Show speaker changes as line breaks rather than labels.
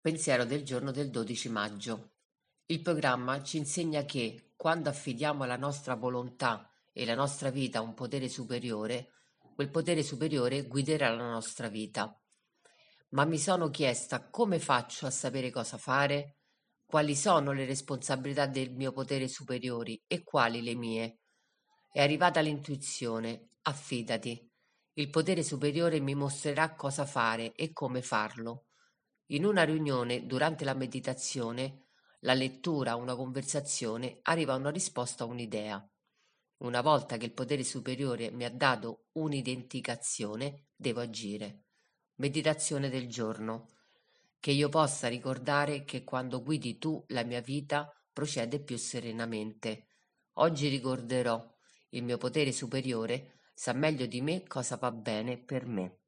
Pensiero del giorno del 12 maggio. Il programma ci insegna che, quando affidiamo la nostra volontà e la nostra vita a un potere superiore, quel potere superiore guiderà la nostra vita. Ma mi sono chiesta come faccio a sapere cosa fare? Quali sono le responsabilità del mio potere superiore e quali le mie? È arrivata l'intuizione, affidati. Il potere superiore mi mostrerà cosa fare e come farlo. In una riunione, durante la meditazione, la lettura, una conversazione, arriva una risposta a un'idea. Una volta che il potere superiore mi ha dato un'identificazione, devo agire. Meditazione del giorno. Che io possa ricordare che quando guidi tu la mia vita procede più serenamente. Oggi ricorderò il mio potere superiore sa meglio di me cosa va bene per me.